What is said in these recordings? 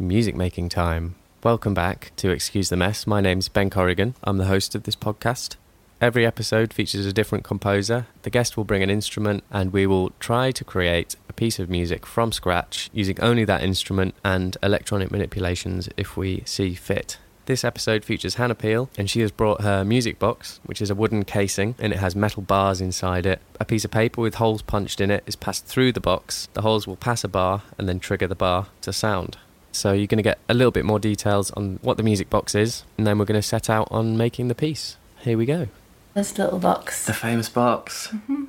Music making time. Welcome back to Excuse the Mess. My name's Ben Corrigan. I'm the host of this podcast. Every episode features a different composer. The guest will bring an instrument and we will try to create a piece of music from scratch using only that instrument and electronic manipulations if we see fit. This episode features Hannah Peel, and she has brought her music box, which is a wooden casing and it has metal bars inside it. A piece of paper with holes punched in it is passed through the box. The holes will pass a bar and then trigger the bar to sound. So you're going to get a little bit more details on what the music box is, and then we're going to set out on making the piece. Here we go. This little box. The famous box. Mm-hmm.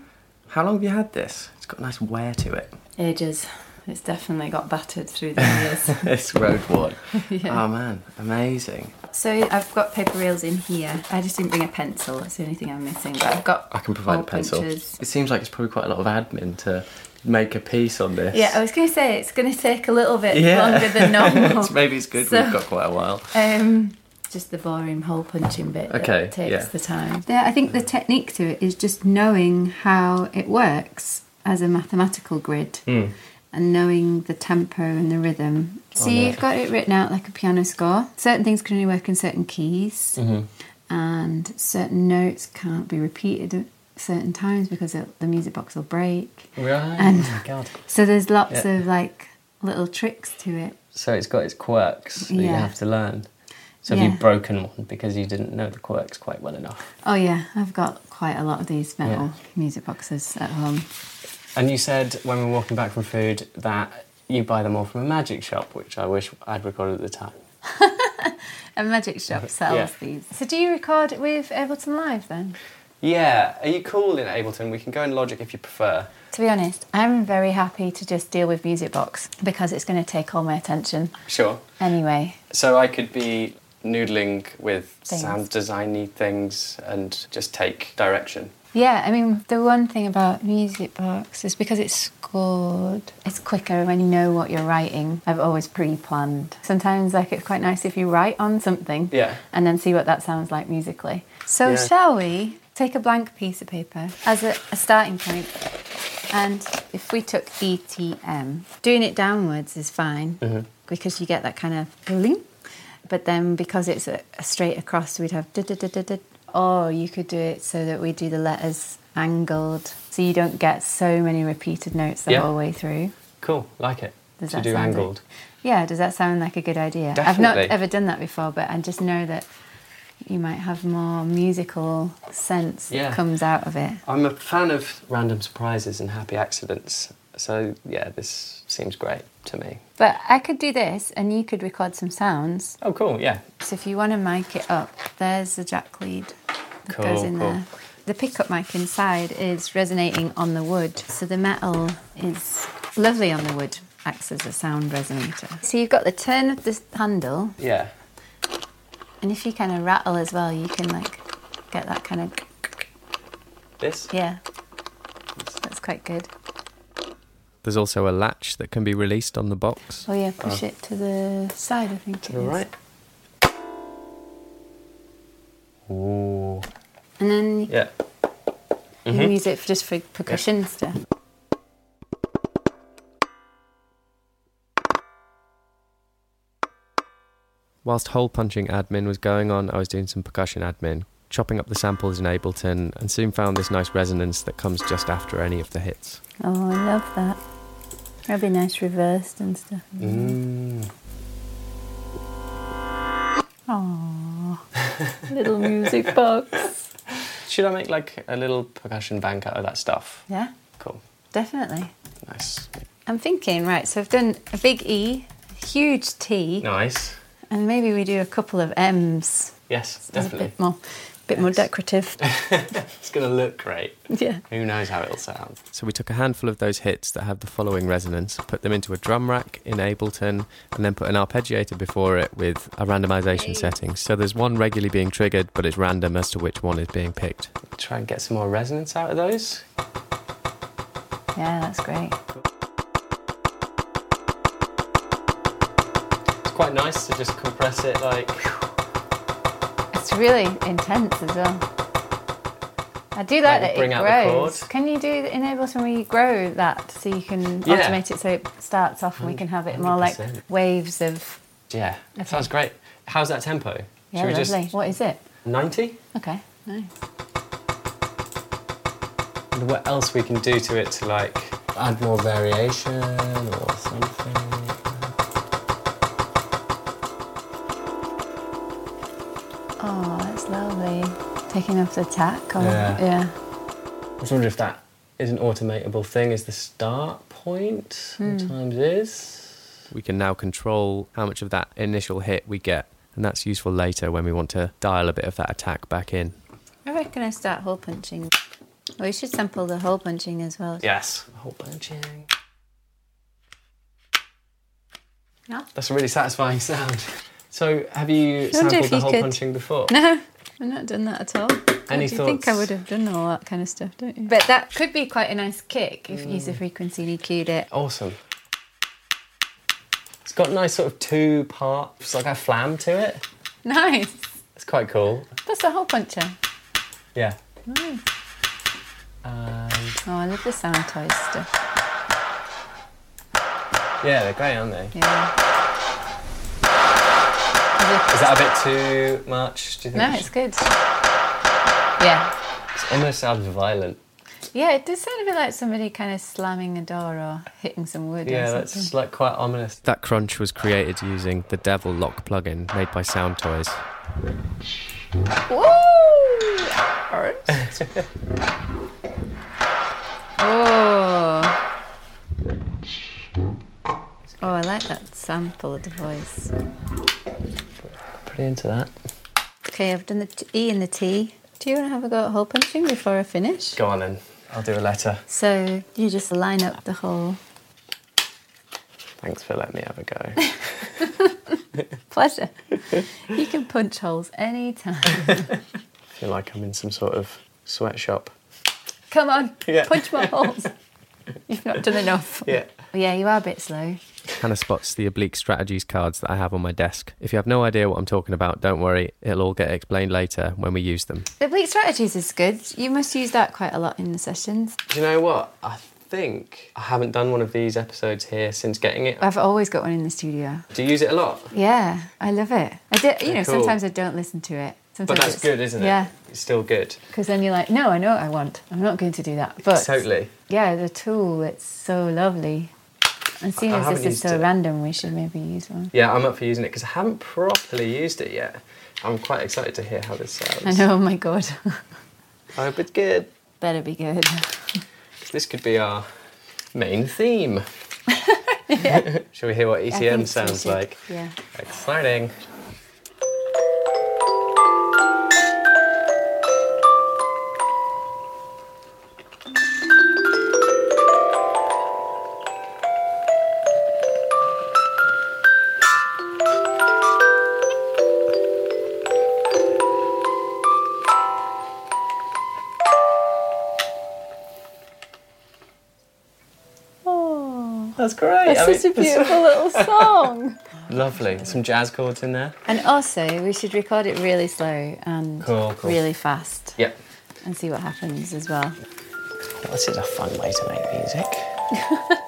How long have you had this? It's got a nice wear to it. Ages. It's definitely got battered through the years. It's road worn. Yeah. Oh man, amazing. so I've got paper reels in here. I just didn't bring a pencil. That's the only thing I'm missing. But I've got. I can provide a pencil. punches. It seems like it's probably quite a lot of admin to make a piece on this. Yeah, I was going to say it's going to take a little bit Yeah. longer than normal. It's- Maybe it's good So- we've got quite a while. Um, just the boring hole punching bit Okay, that takes yeah. the time. The, I think the technique to it is just knowing how it works as a mathematical grid Hmm. and knowing the tempo and the rhythm. So Oh, no. you've got it written out like a piano score. Certain things can only work in certain keys, Mm-hmm. and certain notes can't be repeated at certain times because it, the music box will break. Right. And- oh my god. So there's lots Yeah. of like little tricks to it. So it's got its quirks that you have to learn. So have Yeah. you broken one because you didn't know the quirks quite well enough? Oh yeah, I've got quite a lot of these metal Yeah. music boxes at home. And you said when we were walking back from food that you buy them all from a magic shop, which I wish I'd recorded at the time. A magic shop sells Yeah. these. So do you record with Ableton Live then? Yeah, are you cool in Ableton? We can go in Logic if you prefer. To be honest, I'm very happy to just deal with Music Box because it's going to take all my attention Sure. anyway. So I could be noodling with Things. sound designy things and just take direction. Yeah, I mean, the one thing about Music Box is because it's scored, it's quicker when you know what you're writing. I've always pre planned. Sometimes, like, it's quite nice if you write on something Yeah. and then see what that sounds like musically. So, Yeah. shall we take a blank piece of paper as a, a starting point? And if we took ETM, doing it downwards is fine mm-hmm. because you get that kind of bling. But then because it's a, a straight across, we'd have da da da da da. Or you could do it so that we do the letters angled, so you don't get so many repeated notes the Yeah. whole way through. Cool, like it. Does to that do angled. Yeah, does that sound like a good idea? Definitely. I've not ever done that before, but I just know that you might have more musical sense Yeah. that comes out of it. I'm a fan of random surprises and happy accidents. So yeah, this seems great to me. But I could do this and you could record some sounds. Oh, cool. Yeah. So if you want to mic it up, there's the jack lead that Cool, goes in cool. there. The pickup mic inside is resonating on the wood, so the metal is lovely on the wood, acts as a sound resonator. So you've got the turn of the handle, Yeah. And if you kind of rattle as well, you can like get that kind of This. yeah. That's quite good. There's also a latch that can be released on the box. Oh yeah, push it to the side. I think To it the is. right. Ooh. And then you Yeah. can Mhm. use it for just for percussion stuff. Whilst hole punching admin was going on, I was doing some percussion admin. chopping up the samples in Ableton, and soon found this nice resonance that comes just after any of the hits. Oh, I love that. That'd be nice reversed and stuff. Mm. Oh, little music box. Should I make like a little percussion bank out of that stuff? Yeah, Cool. definitely. Nice. I'm thinking, right, so I've done a big E, huge T, Nice. And maybe we do a couple of M's. Yes, It's a definitely. bit more, bit more decorative. It's going to look great. yeah. Who knows how it'll sound? So we took a handful of those hits that have the following resonance, put them into a drum rack in Ableton, and then put an arpeggiator before it with a randomization setting. So there's one regularly being triggered, but it's random as to which one is being picked. Try and get some more resonance out of those. Yeah, that's great. Quite nice to just compress it like. It's really intense as well. I do like Like that it grows. Can you do in Ableton where you grow that so you can Yeah. automate it so it starts off and we can have it more like waves of. Yeah, Okay. sounds great. How's that tempo? Yeah, Should we lovely. just What is it? 90? Okay, nice. And what else we can do to it to like add more variation or something? Oh, that's lovely. Taking off the tack. Or, Yeah. yeah. I was wondering if that is an automatable thing. Is the start point hmm. sometimes is. We can now control how much of that initial hit we get, and that's useful later when we want to dial a bit of that attack back in. I reckon I start hole punching. Well, you should sample the hole punching as well. Yes, hole punching. Yeah. That's a really satisfying sound. So, have you sampled if the you hole could- punching before? No, I've not done that at all. Any God, you think I would have done all that kind of stuff, don't you? But that could be quite a nice kick if you use Mm. the frequency and EQ'd it. Awesome. It's got a nice sort of two parts, like a flam to it. Nice. It's quite cool. That's the hole puncher. Yeah. Nice. And Oh, I love the sound toys stuff. yeah, they're great, aren't they? Yeah. Is that a bit too much? Do you think? No, it's good. Yeah. It almost sounds violent. Yeah, it does sound a bit like somebody kind of slamming a door or hitting some wood or Yeah, something. that's like quite ominous. That crunch was created using the Devil-Loc plugin made by Soundtoys. Woo! oh. Oh, I like that sample of the voice. Pretty into that. Okay, I've done the t- E and the T. Do you want to have a go at hole punching before I finish? Go on then. I'll do a letter. So you just line up the hole. Thanks for letting me have a go. Pleasure. you can punch holes anytime. I feel like I'm in some sort of sweatshop. Come on, Yeah. punch more holes. You've not done enough. Yeah. Yeah, you are a bit slow. Hannah spots the oblique strategies cards that I have on my desk. If you have no idea what I'm talking about, don't worry, it'll all get explained later when we use them. Oblique Strategies is good. You must use that quite a lot in the sessions. Do you know what? I think I haven't done one of these episodes here since getting it. I've always got one in the studio. Do you use it a lot? Yeah, I love it. I did, you know, Cool. sometimes I don't listen to it. Sometimes But that's good, isn't it? Yeah, It's still good. because then you're like, no, I know what I want. I'm not going to do that. But Totally. yeah, the tool, it's so lovely. And seeing I as this is so it. random, we should maybe use one. Yeah, I'm up for using it because I haven't properly used it yet. I'm quite excited to hear how this sounds. I know, oh my god. I hope it's good. Better be good. This could be our main theme. Shall we hear what I ETM sounds like? Yeah. Exciting. I mean, such a beautiful little song. Lovely. Some jazz chords in there. And also, we should record it really slow and Cool, cool. really fast Yep. and see what happens as well. This is a fun way to make music.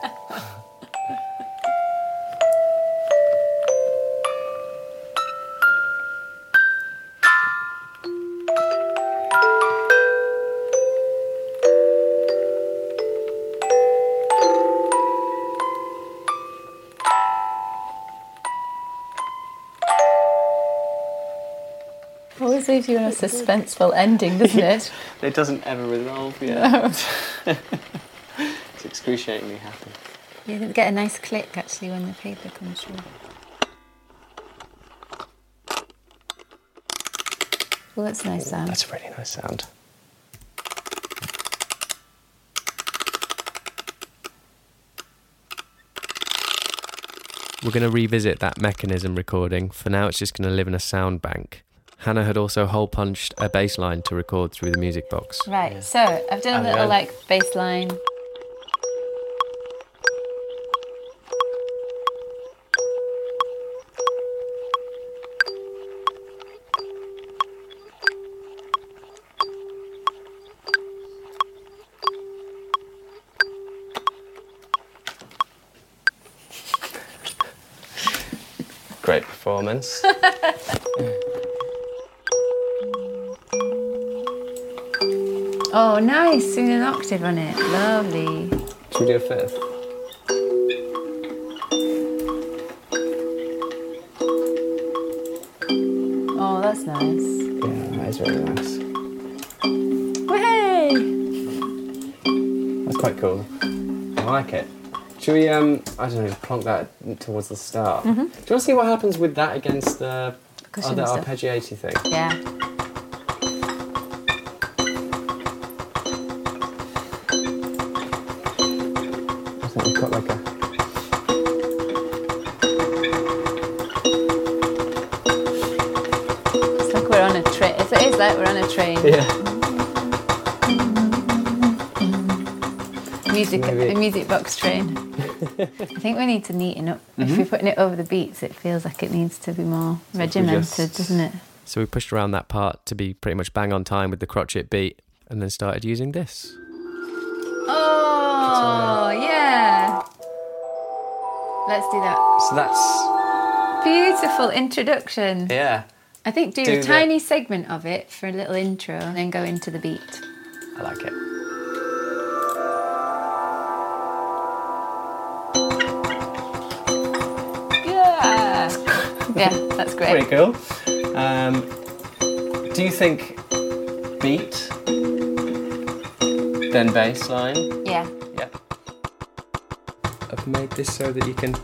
leaves you in a suspenseful ending, doesn't it? It doesn't ever resolve, yeah. it's excruciatingly happy. You get a nice click actually when the paper comes through. Well, that's a nice sound. That's a really nice sound. We're going to revisit that mechanism recording. For now, it's just going to live in a sound bank. Hannah had also hole punched a bass line to record through the music box. Right, so I've done a And little like bass line. Great performance. Oh, nice! Doing an octave on it. Lovely. Should we do a fifth? Oh, that's nice. Yeah, that is really nice. Way! That's quite cool. I like it. Should we, um, I don't know, plonk that towards the start? Mhm. Do you want to see what happens with that against the Cushion other stuff. thing? Yeah. Train. Yeah. Music, Maybe. a music box train. I think we need to neaten up. If Mm-hmm. we're putting it over the beats, it feels like it needs to be more regimented, just- doesn't it? So we pushed around that part to be pretty much bang on time with the crotchet beat and then started using this. Oh, yeah. Let's do that. So that's. Beautiful introduction. Yeah. I think do, Do a the- tiny segment of it for a little intro and then go into the beat. I like it. Yeah. yeah, that's great. Pretty cool. Um, do you think beat, then bass line? Yeah. Yeah. I've made this so that you can.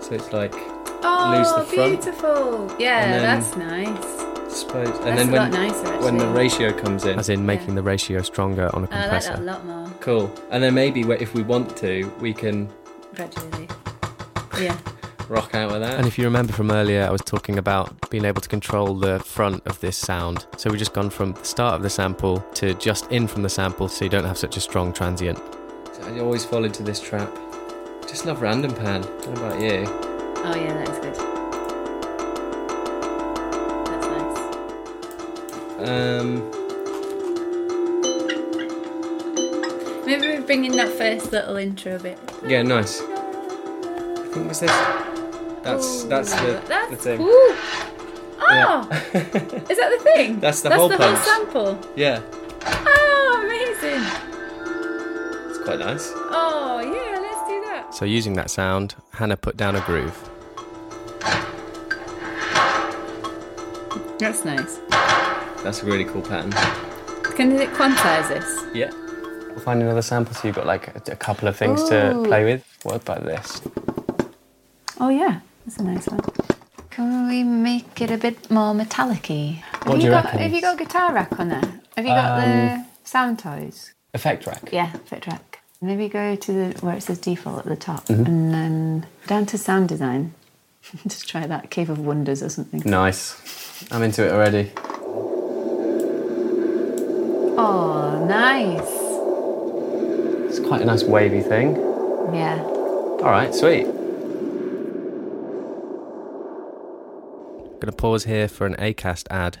So it's like Oh, Lose the front. beautiful. Yeah, then- that's nice. suppose, and That's then a when lot nicer, when the ratio comes in, as in making Yeah. the ratio stronger on a I like compressor. that a lot more Cool. And then maybe if we want to, we can gradually. Yeah. rock out with that. And if you remember from earlier, I was talking about being able to control the front of this sound. So we've just gone from the start of the sample to just in from the sample so you don't have such a strong transient. So I always fall into this trap. Just love random pan. What about you? Oh yeah, that is good. That's nice. Um, Maybe we bring in that first little intro bit. yeah, nice. I think was this. That's that's the, That's the thing. Ooh. Oh, Yeah. is that the thing? That's the That's hole the whole sample. Yeah, Oh, amazing. it's quite nice. So using that sound, Hannah put down a groove. That's nice. That's a really cool pattern. Can it quantize this? Yeah. We'll find another sample so you've got like a, a couple of things to play with. What about this? Oh yeah, that's a nice one. Can we make it a bit more metallic-y? Have What do you got. Have you got a guitar rack on there? Have you got the um, Soundtoys? Effect rack. Yeah, effect rack. Maybe go to the where it says default at the top, Mm-hmm. and then down to sound design. Just try that Cave of Wonders or something. Nice. I'm into it already. Oh, nice. It's quite a nice wavy thing. Yeah. All right, sweet. Gonna pause here for an ACAST ad.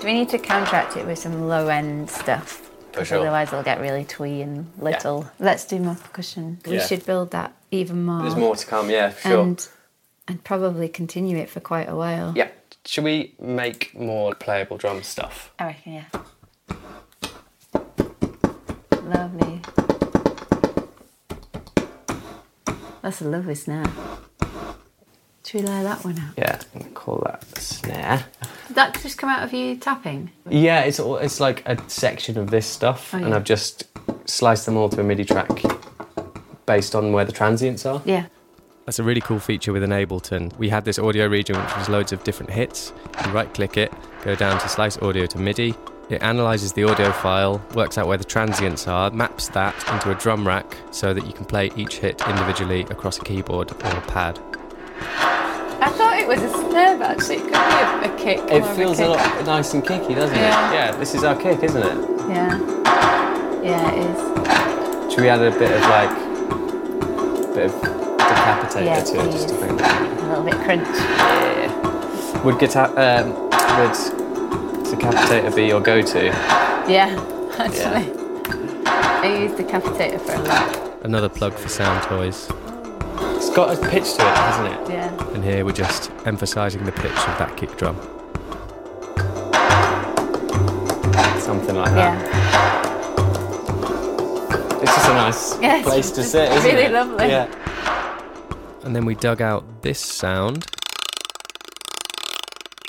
Do we need to counteract it with some low end stuff? For sure. otherwise it'll get really twee and little. Let's do more percussion. We Yeah. should build that even more. There's more to come, yeah, for sure. And and probably continue it for quite a while. Yeah. Should we make more playable drum stuff? I reckon, yeah. Lovely. That's a lovely snare. Should we lay that one out? Yeah, I'm gonna call that a snare. Did that just come out of you tapping? Yeah, it's all, it's like a section of this stuff, Oh, and. I've just sliced them all to a MIDI track based on where the transients are. Yeah. That's a really cool feature with an Ableton. We had this audio region which was loads of different hits. You right click it, go down to slice audio to MIDI. It analyzes the audio file, works out where the transients are, maps that into a drum rack so that you can play each hit individually across a keyboard or a pad. I it was a snare, but actually it could be a, a kick. It feels a, a lot nice and kicky, doesn't Yeah. it? Yeah, this is our kick, isn't it? Yeah. Yeah, it is. Should we add a bit of like, bit of decapitator Yeah, to it just to please. bring it A little bit crunch. Yeah. Would guitar um, would decapitator be your go-to? Yeah, actually. I use Decapitator for a lot. Another plug for Soundtoys. It's got a pitch to it, hasn't it? Yeah. And here we're just emphasising the pitch of that kick drum. Something like that. Yeah. It's just a nice Yeah, place to sit, isn't really it? lovely. Yeah. And then we dug out this sound,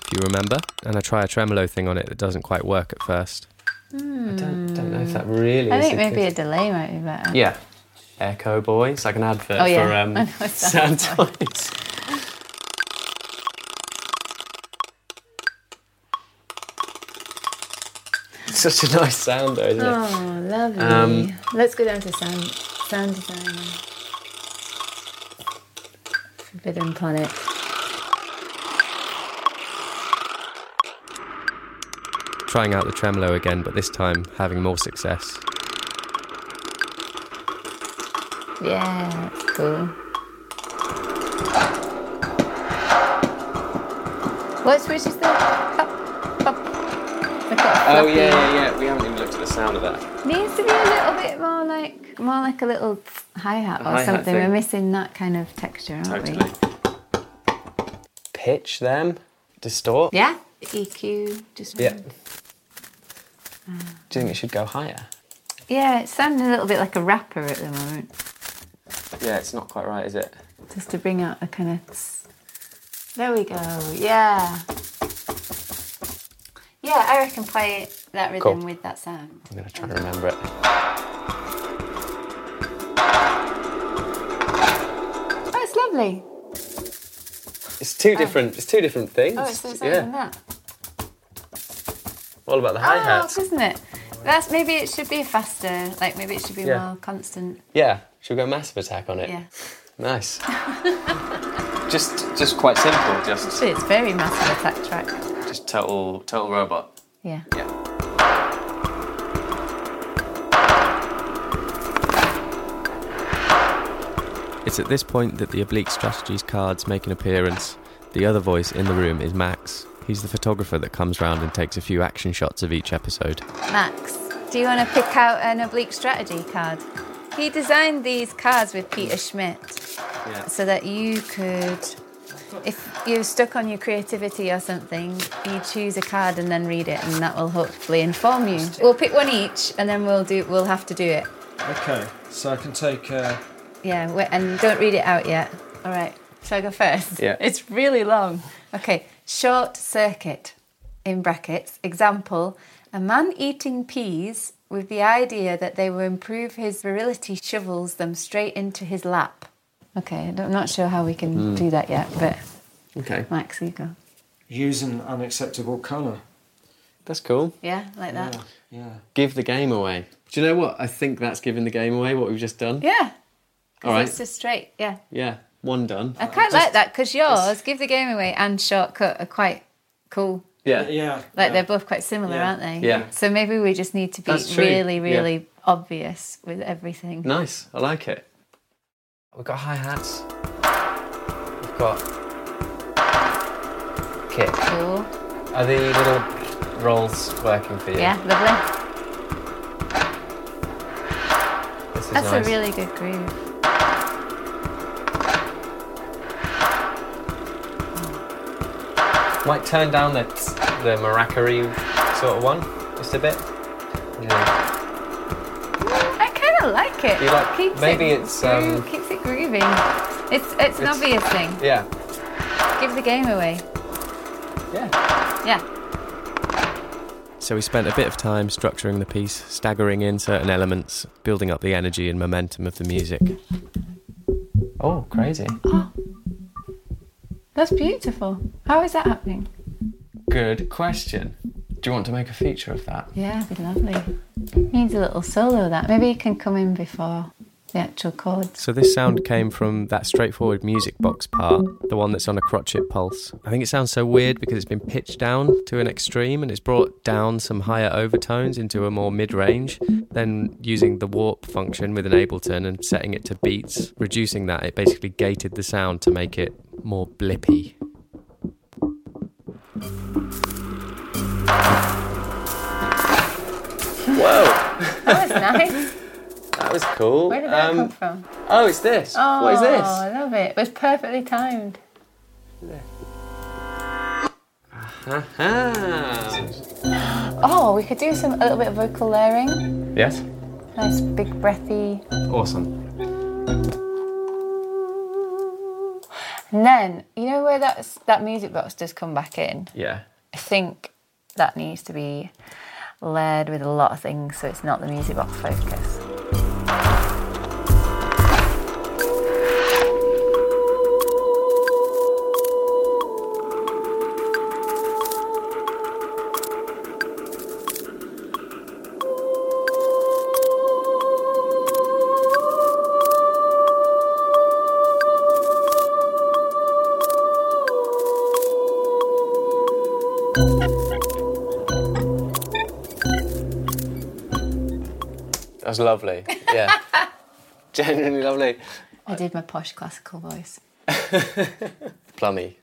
if you remember, and I try a tremolo thing on it that doesn't quite work at first. Hmm. I don't, don't know if that really. I think maybe a delay might be better. Yeah. Echo Boy. It's like an advert Oh, yeah. for um, I know sound sound toys. Such a nice sound, though, isn't it? Oh, lovely. Um, Let's go down to sound sound design. Forbidden Planet. Trying out the tremolo again, but this time having more success. Yeah, that's cool. What switch is that? Pop, pop. Look Oh yeah, yeah, yeah. We haven't even looked at the sound of that. Needs to be a little bit more like more like a little hi hat or hi-hat something. thing. We're missing that kind of texture, aren't Totally. Pitch them, distort. Yeah. EQ, just Yeah. Do you think it should go higher? Yeah, it's sounding a little bit like a rapper at the moment. Yeah, it's not quite right, is it? Just to bring out a kind of. There we go. Yeah. Yeah, I reckon play that rhythm Cool. with that sound. I'm gonna try and remember it. Oh, it's lovely. It's two oh. different. It's two different things. Oh, it's, not yeah. that. All about the hi Oh, hats. isn't it? That's maybe it should be faster. Like maybe it should be Yeah. more constant. yeah. Should we go massive attack on it? Yeah. Nice. just, just quite simple. Just, Actually, it's very massive attack track. just total, total robot. Yeah. Yeah. It's at this point that the Oblique Strategies cards make an appearance. The other voice in the room is Max. He's the photographer that comes round and takes a few action shots of each episode. Max, do you want to pick out an oblique strategy card? He designed these cards with Peter Schmidt Yeah. so that you could, if you're stuck on your creativity or something, you choose a card and then read it, and that will hopefully inform you. We'll pick one each, and then we'll do. We'll have to do it. Okay, so I can take. Uh, Yeah, wait, and don't read it out yet. All right, shall I go first? Yeah. It's really long. Okay, short circuit, in brackets, example, a man eating peas with the idea that they will improve his virility shovels them straight into his lap. Okay, I'm not sure how we can hmm. do that yet, but Okay. Max, you go. use an unacceptable colour. That's cool. Yeah, like that. Yeah. Give the game away. Do you know what? I think that's giving the game away, what we've just done. Yeah. All right. It's just straight, yeah. Yeah. One done. I quite like that because yours, give the game away and shortcut are quite cool. Yeah. Yeah. Like yeah. they're both quite similar, Yeah. aren't they? Yeah. So maybe we just need to be That's true. really, Yeah. really obvious with everything. Nice. I like it. We've got hi hats. We've got kick. Cool. Are the little rolls working for you? Yeah, lovely. This is That's nice. a really good groove. Might turn down the the maracas sort of one just a bit. What do you think? I kind of like it. You like- keeps maybe it it's, groove- um, keeps it grooving. It's it's an It's- obvious thing. Yeah. Give the game away. Yeah. Yeah. So we spent a bit of time structuring the piece, staggering in certain elements, building up the energy and momentum of the music. Oh, crazy. That's beautiful. How is that happening? Good question. Do you want to make a feature of that? Yeah, it'd be lovely. Needs a little solo that. Maybe you can come in before the actual chords. So this sound came from that straightforward music box part, the one that's on a crotchet pulse. I think it sounds so weird because it's been pitched down to an extreme and it's brought down some higher overtones into a more mid-range. Then using the warp function with an Ableton and setting it to beats, reducing that, it basically gated the sound to make it more blippy. Whoa, That was nice. that was cool. Where did that Um, come from? Oh, it's this. Oh, what is this? Oh I love it. It was perfectly timed. Ah. Oh, we could do some a little bit of vocal layering. Yes. Nice big breathy. Awesome. And then you know where that that music box does come back in. Yeah. I think that needs to be layered with a lot of things, so it's not the music box focus. Lovely. Yeah. Genuinely lovely. I did my posh classical voice. Plummy.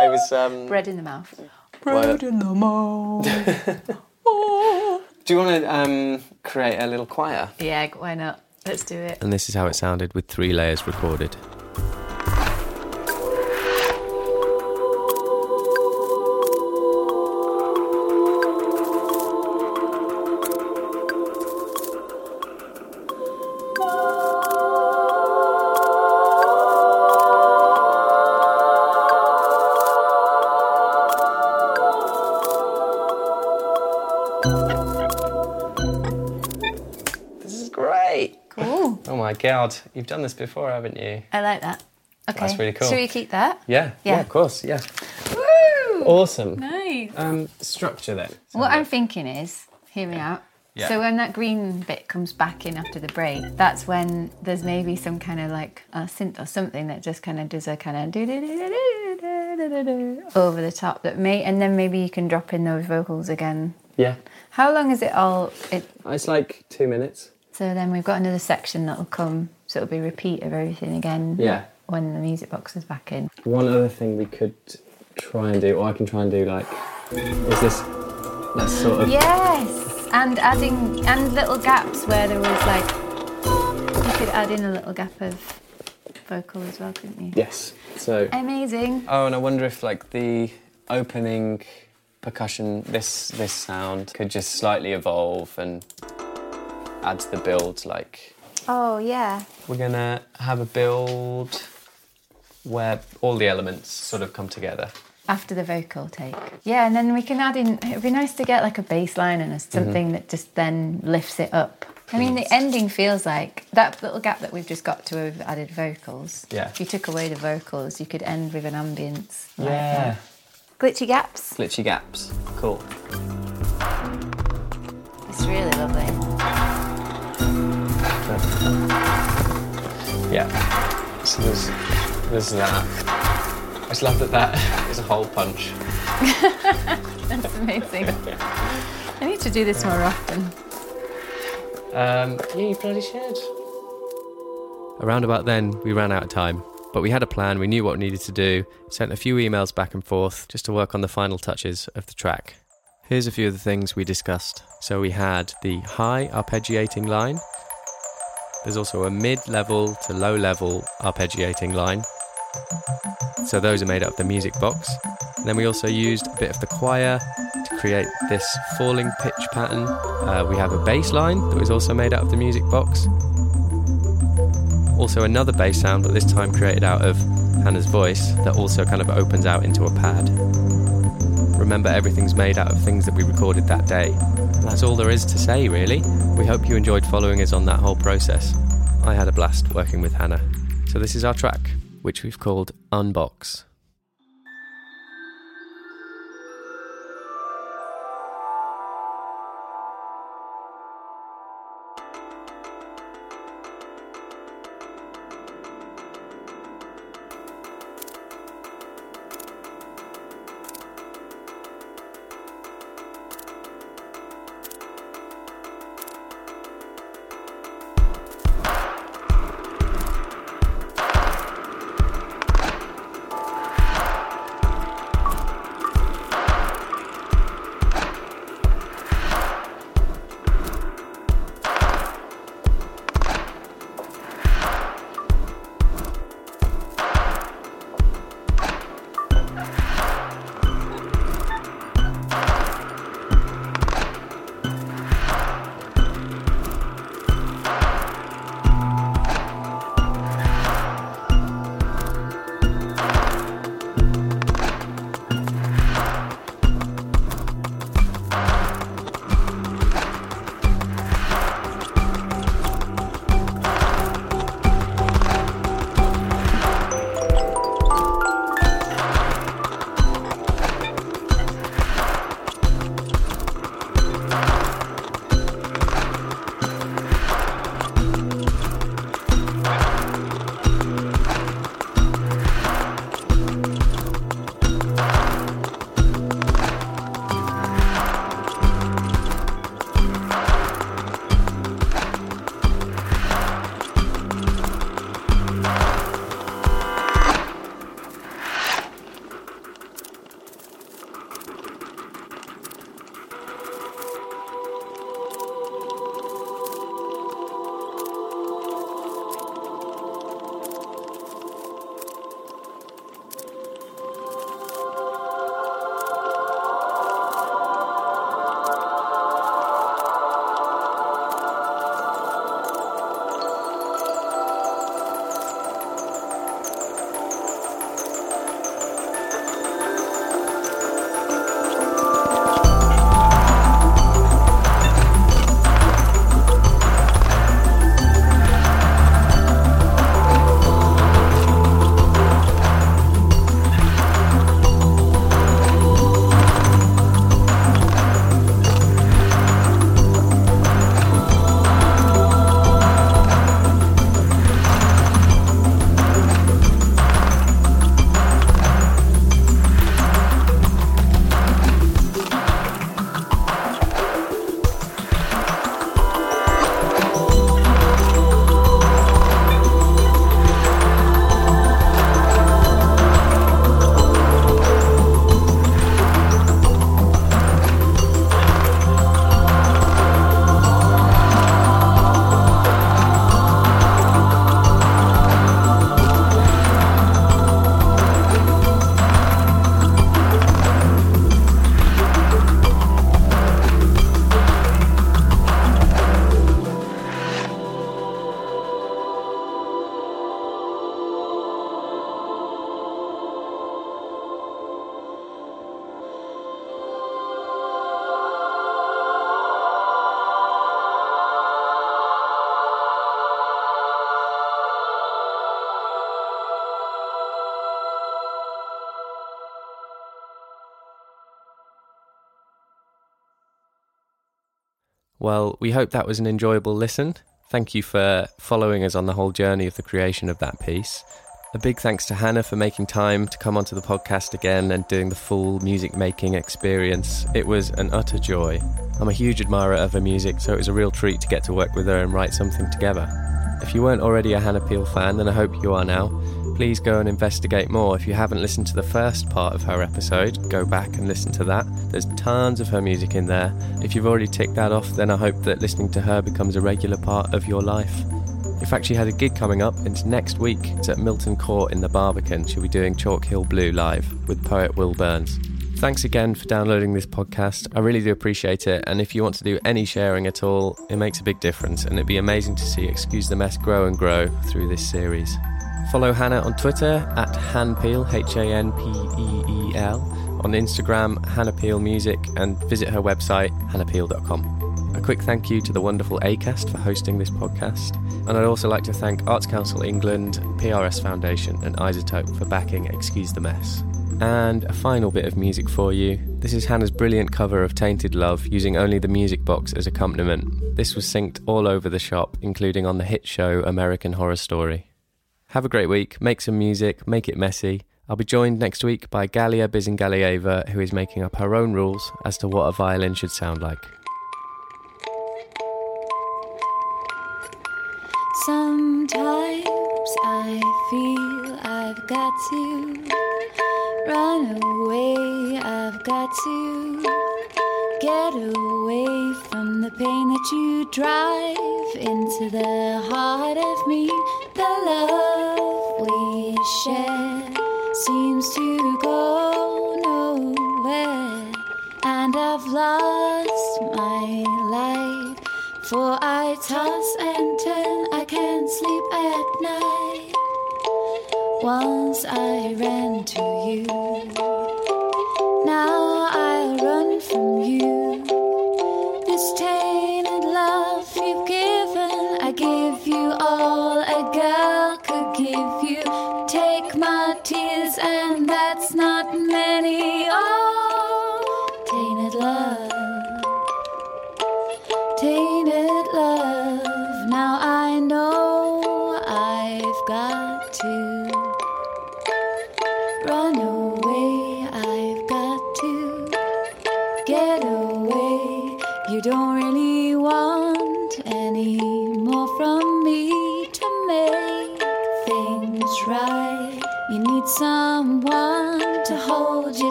It was um Bread in the mouth. Bread in the mouth. Do you want to um create a little choir? Yeah, why not? Let's do it. And this is how it sounded with three layers recorded. Geld. You've done this before, haven't you? I like that. Okay. That's really cool. Should we keep that? Yeah. Yeah, yeah of course. Yeah. Woo! Awesome. Nice. Um, structure then. So what I'm thinking is, hear me yeah. out. Yeah. So when that green bit comes back in after the break, that's when there's maybe some kind of like a synth or something that just kind of does a kind of do do do do do do over the top that may, and then maybe you can drop in those vocals again. Yeah. How long is it all? It, it's like two minutes so then we've got another section that'll come. So it'll be a repeat of everything again. Yeah. When the music box is back in. One other thing we could try and do, or I can try and do like, is this, let's sort of, Yes, and adding and little gaps where there was like you could add in a little gap of vocal as well, couldn't you? yes. So, Amazing. oh, and I wonder if like the opening percussion, this this sound could just slightly evolve and add to the build. Like, Oh yeah. we're gonna have a build where all the elements sort of come together. After the vocal take. Yeah, and then we can add in it'd be nice to get like a bass line and a, something mm-hmm. that just then lifts it up. I mean the ending feels like that little gap that we've just got to have added vocals. Yeah. If you took away the vocals, you could end with an ambience. like Yeah. that. Glitchy gaps. Glitchy gaps. Cool. It's really lovely. Yeah. So there's, there's that. I just love that that is a hole punch. That's amazing. I need to do this more often. Um, yeah, you bloody should. Around about then, we ran out of time, but we had a plan. We knew what we needed to do. Sent a few emails back and forth just to work on the final touches of the track. Here's a few of the things we discussed. So we had the high arpeggiating line. There's also a mid-level to low-level arpeggiating line. So those are made up of the music box. And then we also used a bit of the choir to create this falling pitch pattern. Uh, we have a bass line that was also made out of the music box. Also another bass sound, but this time created out of Hannah's voice that also kind of opens out into a pad. Remember, everything's made out of things that we recorded that day. That's all there is to say, really. We hope you enjoyed following us on that whole process. I had a blast working with Hannah. So this is our track, which we've called Unbox. Well, we hope that was an enjoyable listen. Thank you for following us on the whole journey of the creation of that piece. A big thanks to Hannah for making time to come onto the podcast again and doing the full music making experience. It was an utter joy. I'm a huge admirer of her music, so it was a real treat to get to work with her and write something together. If you weren't already a Hannah Peel fan, then I hope you are now. Please go and investigate more. If you haven't listened to the first part of her episode, go back and listen to that. There's tons of her music in there. If you've already ticked that off, then I hope that listening to her becomes a regular part of your life. In fact, she had a gig coming up. It's next week. It's at Milton Court in the Barbican. She'll be doing Chalk Hill Blue live with poet Will Burns. Thanks again for downloading this podcast. I really do appreciate it. And if you want to do any sharing at all, it makes a big difference. And it'd be amazing to see Excuse the Mess grow and grow through this series. Follow Hannah on Twitter at Hanpeel, H A N P E E L, on Instagram, Hannah Peel Music, and visit her website, hannahpeel.com. A quick thank you to the wonderful ACAST for hosting this podcast. And I'd also like to thank Arts Council England, PRS Foundation, and iZotope for backing Excuse the Mess. And a final bit of music for you. This is Hannah's brilliant cover of Tainted Love using only the music box as accompaniment. This was synced all over the shop, including on the hit show American Horror Story. Have a great week, make some music, make it messy. I'll be joined next week by Galya Bisengalieva, who is making up her own rules as to what a violin should sound like. Sometimes I feel I've got to run away, I've got to get away from the pain that you drive into the heart of me. The love seems to go nowhere, and I've lost my light. For I toss and turn, I can't sleep at night. Once I ran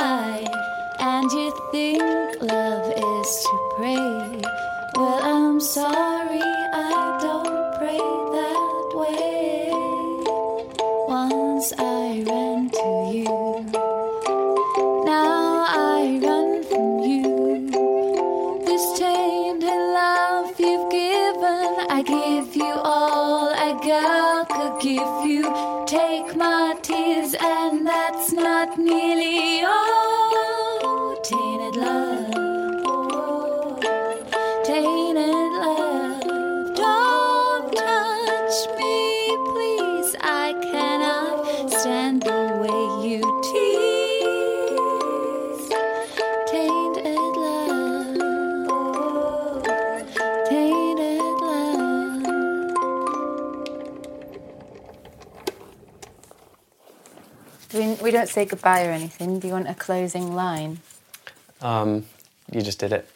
and you think love is to pray. Well, I'm sorry, I don't pray that way. Once I ran don't say goodbye or anything. Do you want a closing line? Um, you just did it.